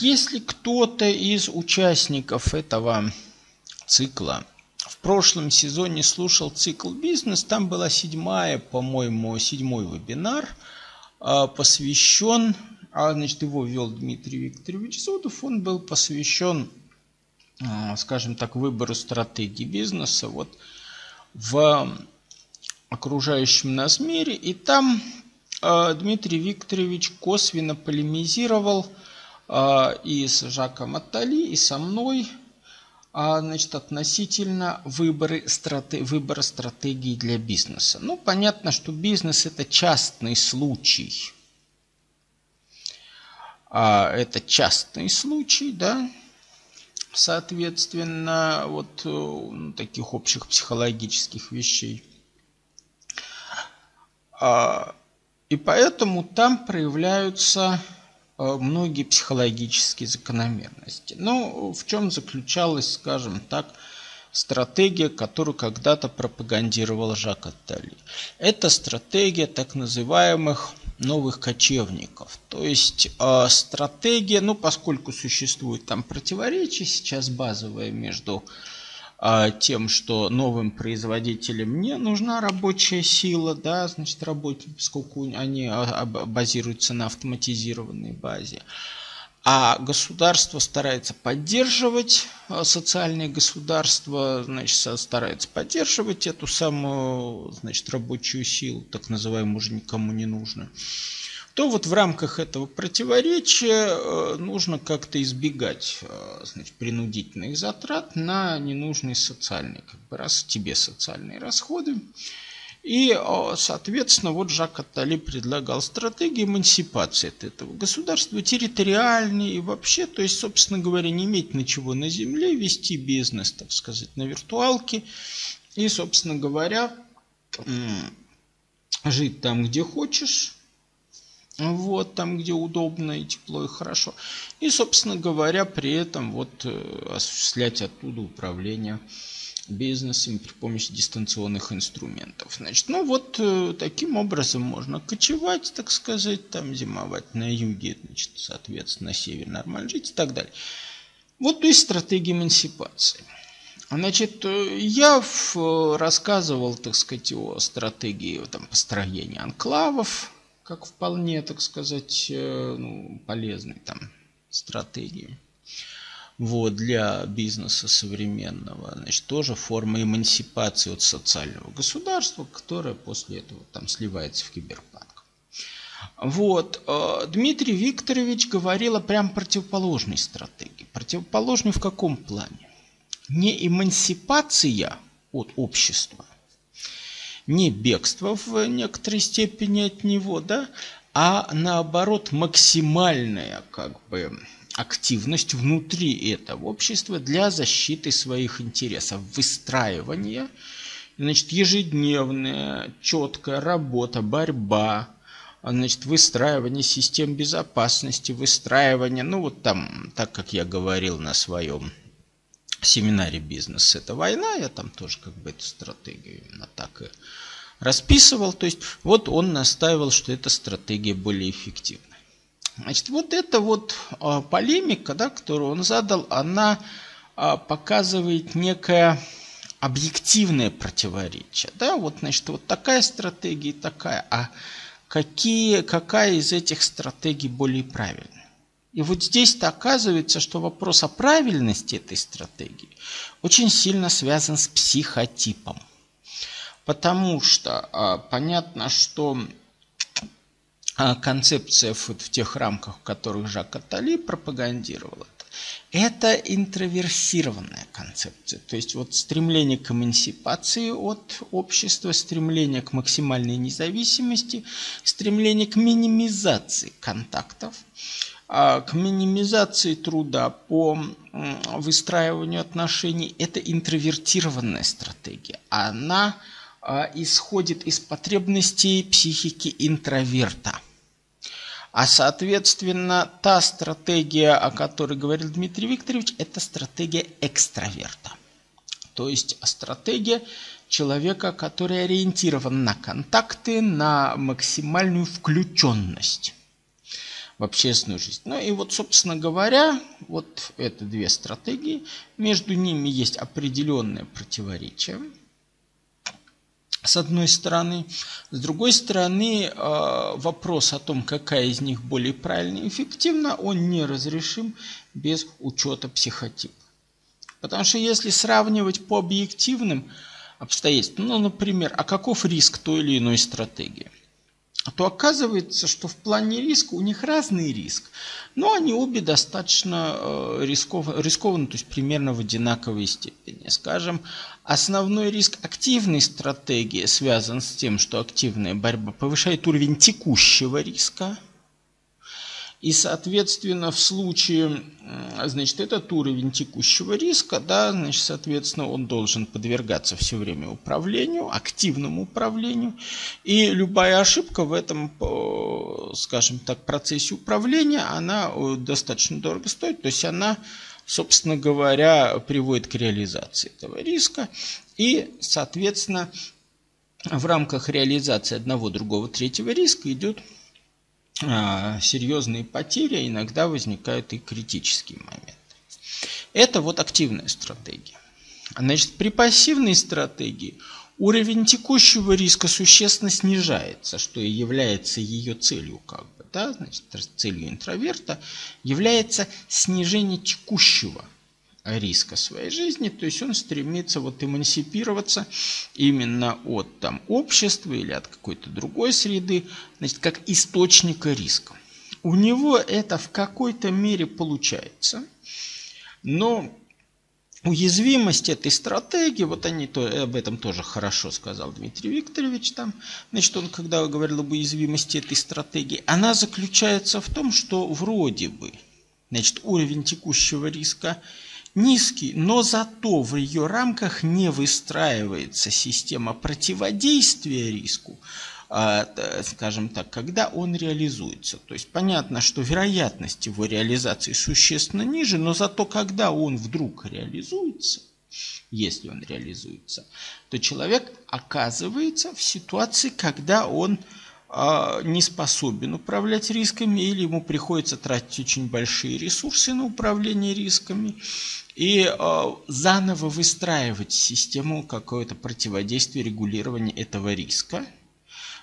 если кто-то из участников этого цикла? В прошлом сезоне слушал цикл «Бизнес», там была седьмая, по-моему, седьмой вебинар, а, посвящен, а, значит, его вел Дмитрий Викторович Зудов, он был посвящен, а, скажем так, выбору стратегии бизнеса вот в окружающем нас мире, и там Дмитрий Викторович косвенно полемизировал и с Жаком Аттали, и со мной – а, значит, относительно выборы, страте, выбора стратегии для бизнеса. Ну, понятно, что бизнес – это частный случай. А, это частный случай, да, соответственно, вот ну, таких общих психологических вещей. А, и поэтому там проявляются Э, многие психологические закономерности. Ну, в чем заключалась, скажем так, стратегия, которую когда-то пропагандировал Жак Аттали. Это стратегия так называемых новых кочевников. То есть э, стратегия, ну поскольку существует там противоречие сейчас базовое между а, тем, что новым производителям не нужна рабочая сила, да, значит, работники, поскольку они а, базируются на автоматизированной базе. А государство старается поддерживать, а, социальное государство, значит, старается поддерживать эту самую, значит, рабочую силу, так называемую, уже никому не нужную то вот в рамках этого противоречия э, нужно как-то избегать э, значит, принудительных затрат на ненужные социальные, как бы раз тебе социальные расходы. И, э, соответственно, вот Жак Аттали предлагал стратегию эмансипации от этого государства, территориальной и вообще, то есть, собственно говоря, не иметь ничего на земле, вести бизнес, так сказать, на виртуалке и, собственно говоря, жить там, где хочешь, вот там, где удобно и тепло и хорошо. И, собственно говоря, при этом вот э, осуществлять оттуда управление бизнесом при помощи дистанционных инструментов. Значит, ну вот э, таким образом можно кочевать, так сказать, там зимовать на юге, значит, соответственно, на севере нормально жить и так далее. Вот то есть стратегия эмансипации. Значит, э, я рассказывал, так сказать, о стратегии там, построения анклавов, как вполне, так сказать, э, ну, полезной там стратегии. Вот, для бизнеса современного. Значит, тоже форма эмансипации от социального государства, которая после этого там сливается в киберпанк. Вот. Э, Дмитрий Викторович говорил о прям противоположной стратегии. Противоположной в каком плане? Не эмансипация от общества, не бегство в некоторой степени от него, да, а наоборот максимальная как бы активность внутри этого общества для защиты своих интересов, выстраивания, значит, ежедневная четкая работа, борьба, значит, выстраивание систем безопасности, выстраивание, ну вот там, так как я говорил на своем семинаре «Бизнес – это война», я там тоже как бы эту стратегию именно так и расписывал. То есть вот он настаивал, что эта стратегия более эффективна. Значит, вот эта вот а, полемика, да, которую он задал, она а, показывает некое объективное противоречие. Да, вот, значит, вот такая стратегия и такая. А какие, какая из этих стратегий более правильная? И вот здесь-то оказывается, что вопрос о правильности этой стратегии очень сильно связан с психотипом. Потому что а, понятно, что а, концепция в, в тех рамках, в которых Жак Аттали пропагандировал это, это интроверсированная концепция. То есть вот стремление к эмансипации от общества, стремление к максимальной независимости, стремление к минимизации контактов – к минимизации труда, по выстраиванию отношений, это интровертированная стратегия. Она а, исходит из потребностей психики интроверта. А соответственно, та стратегия, о которой говорил Дмитрий Викторович, это стратегия экстраверта. То есть стратегия человека, который ориентирован на контакты, на максимальную включенность. В общественную жизнь. Ну и вот, собственно говоря, вот это две стратегии. Между ними есть определенное противоречие. С одной стороны. С другой стороны, э, вопрос о том, какая из них более правильная и эффективна, он не разрешим без учета психотипа. Потому что если сравнивать по объективным обстоятельствам, ну, например, а каков риск той или иной стратегии – то оказывается, что в плане риска у них разный риск, но они обе достаточно э, рискованы, рискованы, то есть примерно в одинаковой степени. Скажем, основной риск активной стратегии связан с тем, что активная борьба повышает уровень текущего риска – и, соответственно, в случае, значит, этот уровень текущего риска, да, значит, соответственно, он должен подвергаться все время управлению, активному управлению. И любая ошибка в этом, скажем так, процессе управления, она э, достаточно дорого стоит. То есть она, собственно говоря, приводит к реализации этого риска. И, соответственно, в рамках реализации одного, другого, третьего риска идет серьезные потери, а иногда возникают и критические моменты. Это вот активная стратегия. Значит, при пассивной стратегии уровень текущего риска существенно снижается, что и является ее целью, как бы, да, значит, целью интроверта является снижение текущего риска своей жизни, то есть он стремится вот эмансипироваться именно от там общества или от какой-то другой среды, значит, как источника риска. У него это в какой-то мере получается, но уязвимость этой стратегии, вот они то, об этом тоже хорошо сказал Дмитрий Викторович там, значит, он когда говорил об уязвимости этой стратегии, она заключается в том, что вроде бы, значит, уровень текущего риска – низкий, но зато в ее рамках не выстраивается система противодействия риску, а, скажем так, когда он реализуется. То есть понятно, что вероятность его реализации существенно ниже, но зато когда он вдруг реализуется, если он реализуется, то человек оказывается в ситуации, когда он не способен управлять рисками или ему приходится тратить очень большие ресурсы на управление рисками и э, заново выстраивать систему какое-то противодействия регулирования этого риска.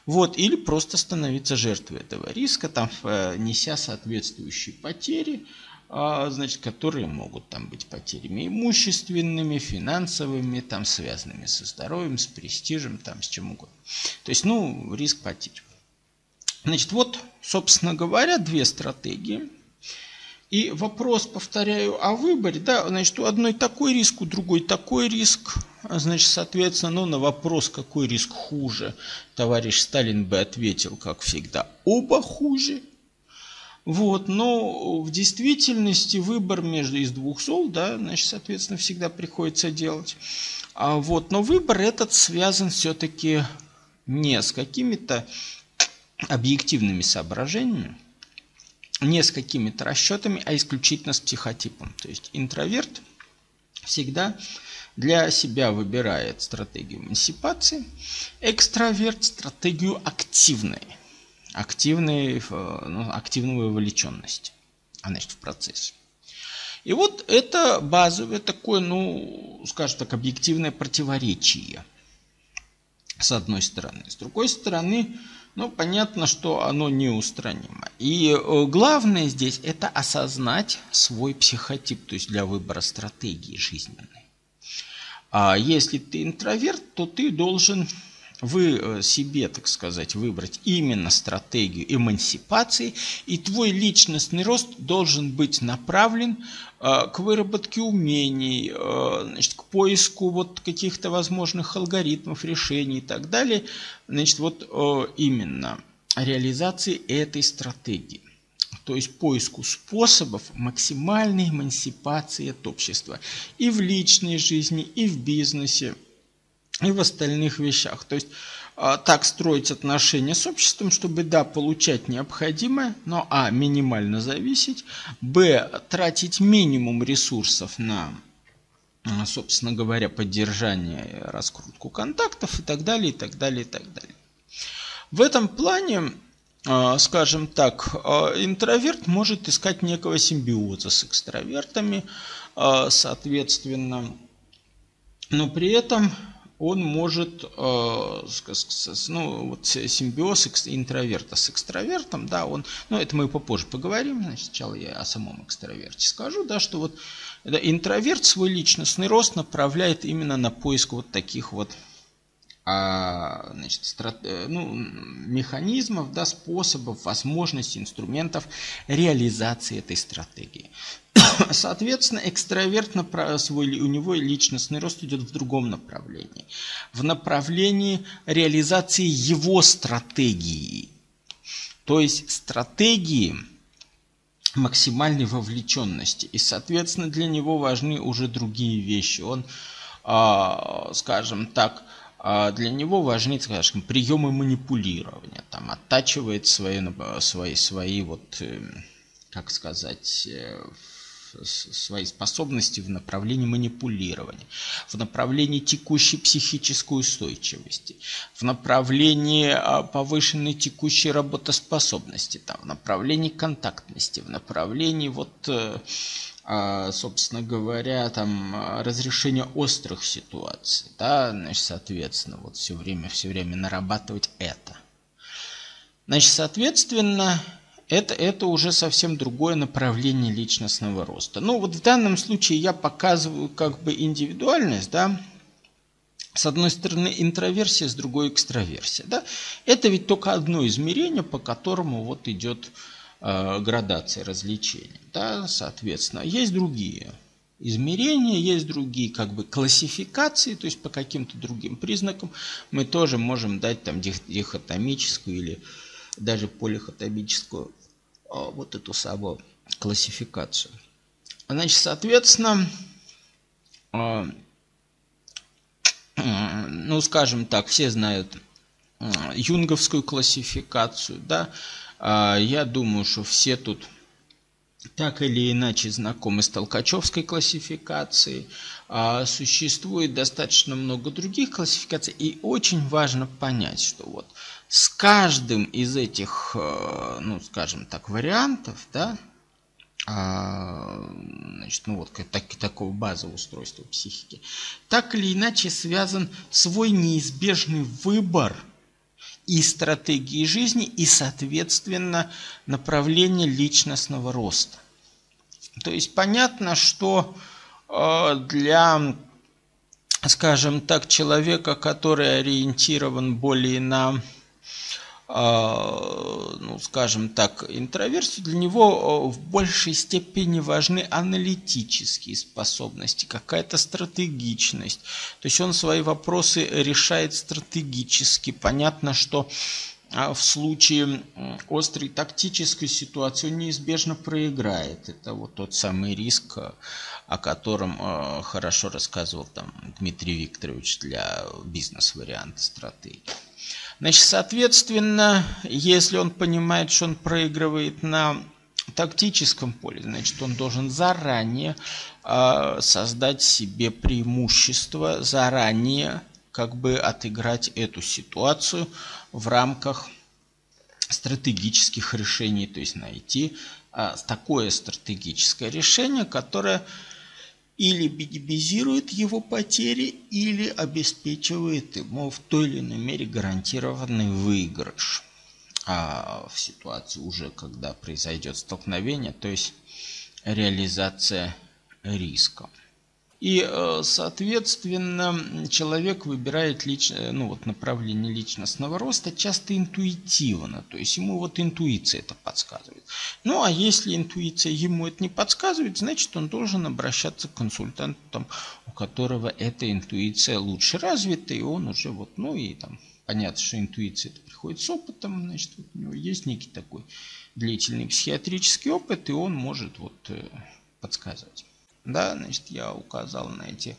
Вот, или просто становиться жертвой этого риска, там, э, неся соответствующие потери, э, значит, которые могут там быть потерями имущественными, финансовыми, там, связанными со здоровьем, с престижем, там, с чем угодно. То есть, ну, риск потерь. Значит, вот, собственно говоря, две стратегии – и вопрос, повторяю, о выборе, да, значит, у одной такой риск, у другой такой риск. А, значит, соответственно, ну, на вопрос, какой риск хуже, товарищ Сталин бы ответил, как всегда, оба хуже. Вот, но в действительности выбор между из двух зол, да, значит, соответственно, всегда приходится делать. А вот, но выбор этот связан все-таки не с какими-то объективными соображениями, не с какими-то расчетами, а исключительно с психотипом. То есть интроверт всегда для себя выбирает стратегию эмансипации, экстраверт стратегию активной, активной ну, активной вовлеченности, а значит в процессе. И вот это базовое такое, ну, скажем так, объективное противоречие с одной стороны. С другой стороны, ну, понятно, что оно неустранимо. И э, главное здесь – это осознать свой психотип, то есть для выбора стратегии жизненной. А если ты интроверт, то ты должен вы э, себе, так сказать, выбрать именно стратегию эмансипации, и твой личностный рост должен быть направлен э, к выработке умений, э, значит, к поиску вот каких-то возможных алгоритмов, решений и так далее. Значит, вот именно реализации этой стратегии. То есть поиску способов максимальной эмансипации от общества и в личной жизни, и в бизнесе, и в остальных вещах. То есть а, так строить отношения с обществом, чтобы, да, получать необходимое, но, а, минимально зависеть, б, тратить минимум ресурсов на, а, собственно говоря, поддержание, раскрутку контактов и так далее, и так далее, и так далее. В этом плане а, скажем так, интроверт может искать некого симбиоза с экстравертами, соответственно, но при этом он может, ну, вот симбиоз интроверта с экстравертом, да, он, ну, это мы попозже поговорим, значит, сначала я о самом экстраверте скажу, да, что вот интроверт свой личностный рост направляет именно на поиск вот таких вот а, значит, страт, э, ну, механизмов, да, способов, возможностей, инструментов реализации этой стратегии. Соответственно, экстраверт свой, у него личностный рост идет в другом направлении. В направлении реализации его стратегии. То есть стратегии максимальной вовлеченности. И, соответственно, для него важны уже другие вещи. Он, а, скажем так, для него важны, скажем, приемы манипулирования, там, оттачивает свои, свои, свои вот, эм, как сказать, э, свои способности в направлении манипулирования, в направлении текущей психической устойчивости, в направлении а, повышенной текущей работоспособности, там, в направлении контактности, в направлении вот э, а, собственно говоря, там разрешение острых ситуаций, да, значит, соответственно, вот все время, все время нарабатывать это. Значит, соответственно, это, это уже совсем другое направление личностного роста. Ну, вот в данном случае я показываю как бы индивидуальность, да, с одной стороны интроверсия, с другой экстраверсия, да. Это ведь только одно измерение, по которому вот идет градации развлечений. Да, соответственно, есть другие измерения, есть другие как бы классификации, то есть по каким-то другим признакам мы тоже можем дать там дихотомическую или даже полихотомическую а, вот эту самую классификацию. Значит, соответственно, а, ну, скажем так, все знают юнговскую классификацию, да, я думаю, что все тут так или иначе знакомы с Толкачевской классификацией. А, существует достаточно много других классификаций. И очень важно понять, что вот с каждым из этих, э, ну, скажем так, вариантов, да, а, значит, ну вот так, такого базового устройства психики, так или иначе связан свой неизбежный выбор – и стратегии жизни, и, соответственно, направление личностного роста. То есть понятно, что э, для, скажем так, человека, который ориентирован более на ну, скажем так, интроверсию, для него в большей степени важны аналитические способности, какая-то стратегичность. То есть он свои вопросы решает стратегически. Понятно, что а, в случае острой тактической ситуации он неизбежно проиграет. Это вот тот самый риск, о котором хорошо рассказывал там Дмитрий Викторович для бизнес-варианта стратегии. Значит, соответственно, если он понимает, что он проигрывает на тактическом поле, значит, он должен заранее э, создать себе преимущество, заранее как бы отыграть эту ситуацию в рамках стратегических решений, то есть найти э, такое стратегическое решение, которое или минимизирует его потери, или обеспечивает ему в той или иной мере гарантированный выигрыш а в ситуации уже, когда произойдет столкновение, то есть реализация риска. И, э, соответственно, человек выбирает лич... Э, ну, вот направление личностного роста часто интуитивно. То есть ему вот интуиция это подсказывает. Ну, а если интуиция ему это не подсказывает, значит, он должен обращаться к консультанту, там, у которого эта интуиция лучше развита, и он уже вот, ну и там, понятно, что интуиция это приходит с опытом, значит, вот у него есть некий такой длительный психиатрический опыт, и он может вот э, подсказывать. Да, значит, я указал на эти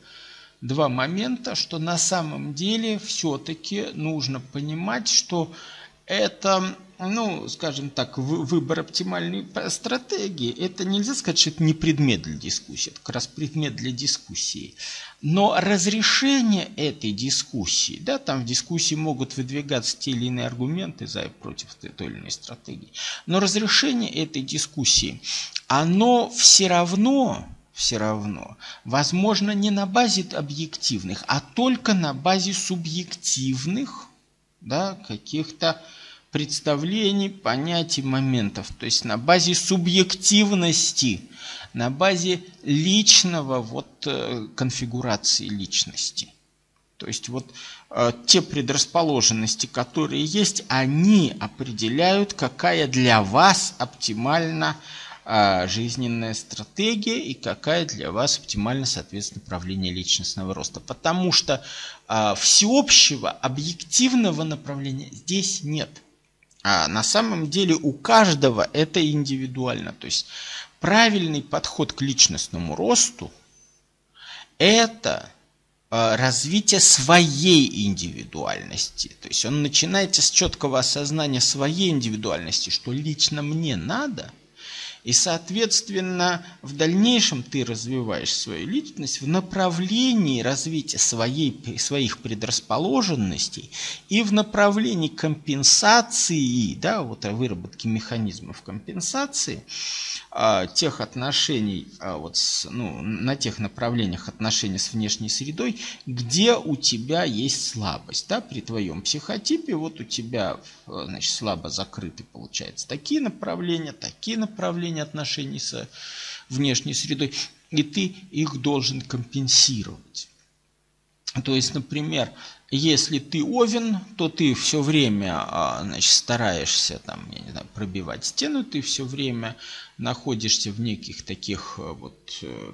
два момента, что на самом деле все-таки нужно понимать, что это ну, скажем так, выбор оптимальной стратегии, это нельзя сказать, что это не предмет для дискуссии, это как раз предмет для дискуссии. Но разрешение этой дискуссии, да, там в дискуссии могут выдвигаться те или иные аргументы за и против той, или иной стратегии, но разрешение этой дискуссии, оно все равно все равно. Возможно, не на базе объективных, а только на базе субъективных да, каких-то представлений, понятий, моментов. То есть на базе субъективности, на базе личного вот э, конфигурации личности. То есть вот э, те предрасположенности, которые есть, они определяют, какая для вас оптимальна э, жизненная стратегия и какая для вас оптимально, соответственно, направление личностного роста. Потому что э, всеобщего, объективного направления здесь нет. А на самом деле у каждого это индивидуально. То есть правильный подход к личностному росту – это а, развитие своей индивидуальности. То есть он начинается с четкого осознания своей индивидуальности, что лично мне надо – и, соответственно, в дальнейшем ты развиваешь свою личность в направлении развития своей, своих предрасположенностей и в направлении компенсации, да, вот выработки механизмов компенсации а, тех отношений, а, вот с, ну, на тех направлениях отношений с внешней средой, где у тебя есть слабость. Да, при твоем психотипе вот у тебя значит, слабо закрыты, получается, такие направления, такие направления, управления отношений с внешней средой, и ты их должен компенсировать. То есть, например, если ты овен, то ты все время а, значит, стараешься там, я не знаю, пробивать стену, ты все время находишься в неких таких э, вот э,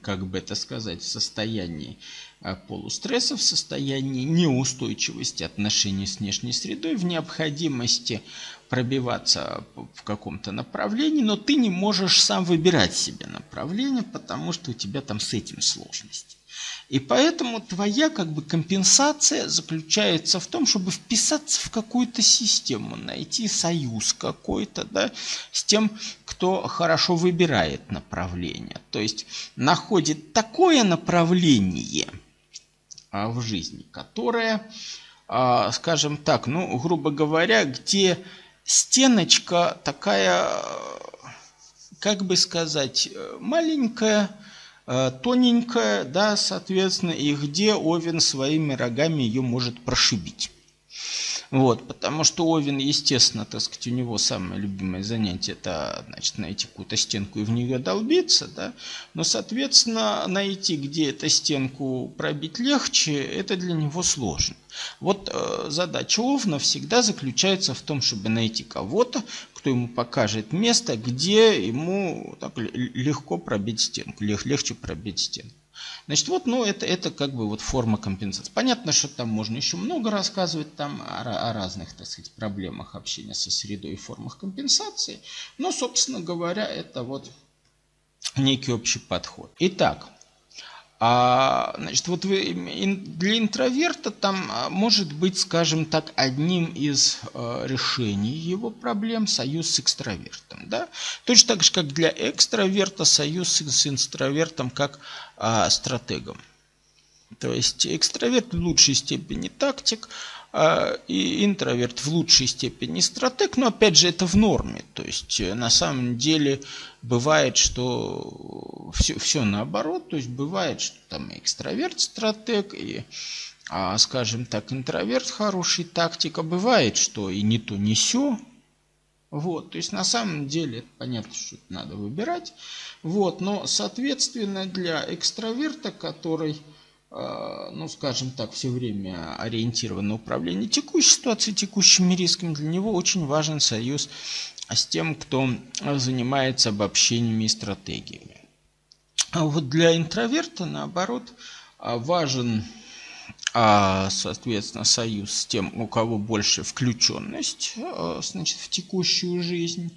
как бы это сказать, в состоянии а, полустресса, в состоянии неустойчивости отношений с внешней средой, в необходимости пробиваться в каком-то направлении, но ты не можешь сам выбирать себе направление, потому что у тебя там с этим сложности. И поэтому твоя как бы компенсация заключается в том, чтобы вписаться в какую-то систему, найти союз какой-то, да, с тем, кто хорошо выбирает направление. То есть находит такое направление а, в жизни, которое, а, скажем так, ну, грубо говоря, где стеночка такая, как бы сказать, маленькая, Э, тоненькая, да, соответственно, и где Овен своими рогами ее может прошибить. Вот, потому что Овен, естественно, так сказать, у него самое любимое занятие это, значит, найти какую-то стенку и в нее долбиться, да. Но, соответственно, найти, где эту стенку пробить легче, это для него сложно. Вот э, задача Овна всегда заключается в том, чтобы найти кого-то, кто ему покажет место, где ему так легко пробить стенку, легче пробить стенку. Значит, вот, ну, это, это как бы вот форма компенсации. Понятно, что там можно еще много рассказывать там о, о разных, так сказать, проблемах общения со средой и формах компенсации. Но, собственно говоря, это вот некий общий подход. Итак, а, значит, вот вы, для интроверта там а, может быть, скажем так, одним из а, решений его проблем союз с экстравертом. Да? Точно так же, как для экстраверта союз с интровертом как а, стратегом. То есть экстраверт в лучшей степени тактик, и интроверт в лучшей степени стратег, но опять же это в норме. То есть э, на самом деле бывает, что все, все наоборот, то есть бывает, что там экстраверт стратег, и, а, скажем так, интроверт хороший тактик, а бывает, что и не то, не все. Вот, то есть на самом деле понятно, что это надо выбирать. Вот, но соответственно для экстраверта, который ну, скажем так, все время ориентирован на управление текущей ситуацией, текущими рисками, для него очень важен союз с тем, кто занимается обобщениями и стратегиями. А вот для интроверта, наоборот, важен, а, соответственно, союз с тем, у кого больше включенность э, значит, в текущую жизнь.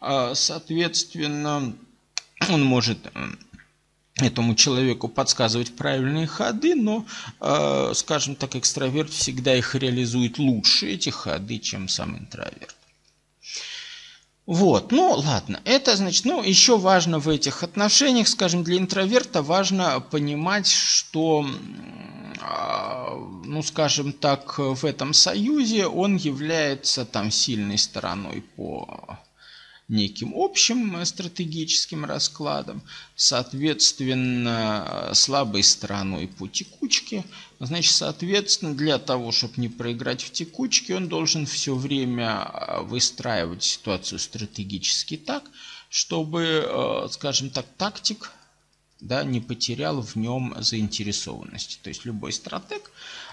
А, соответственно, он может этому человеку подсказывать правильные ходы, но, э, скажем так, экстраверт всегда их реализует лучше, эти ходы, чем сам интроверт. Вот, ну ладно, это значит, ну еще важно в этих отношениях, скажем, для интроверта важно понимать, что, а, ну скажем так, в этом союзе он является там сильной стороной по неким общим стратегическим раскладом, соответственно, слабой стороной по текучке. Значит, соответственно, для того, чтобы не проиграть в текучке, он должен все время а, выстраивать ситуацию стратегически так, чтобы, э, скажем так, тактик да, не потерял в нем заинтересованности. То есть любой стратег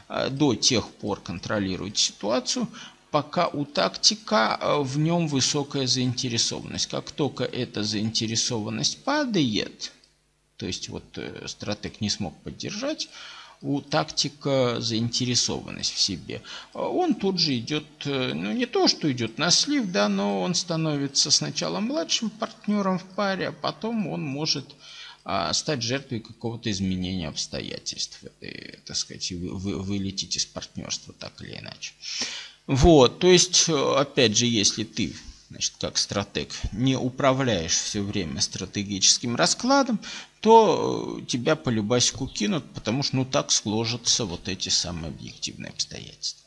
э, до тех пор контролирует ситуацию, пока у тактика э, в нем высокая заинтересованность. Как только эта заинтересованность падает, то есть вот э, стратег не смог поддержать, у тактика заинтересованность в себе. Он тут же идет, э, ну не то, что идет на слив, да, но он становится сначала младшим партнером в паре, а потом он может а, стать жертвой какого-то изменения обстоятельств, и, так сказать, вы, вы, вылететь из партнерства так или иначе. Вот, то есть, э, опять же, если ты, значит, как стратег, не управляешь все время стратегическим раскладом, то э, тебя по любасику кинут, потому что, ну, так сложатся вот эти самые объективные обстоятельства.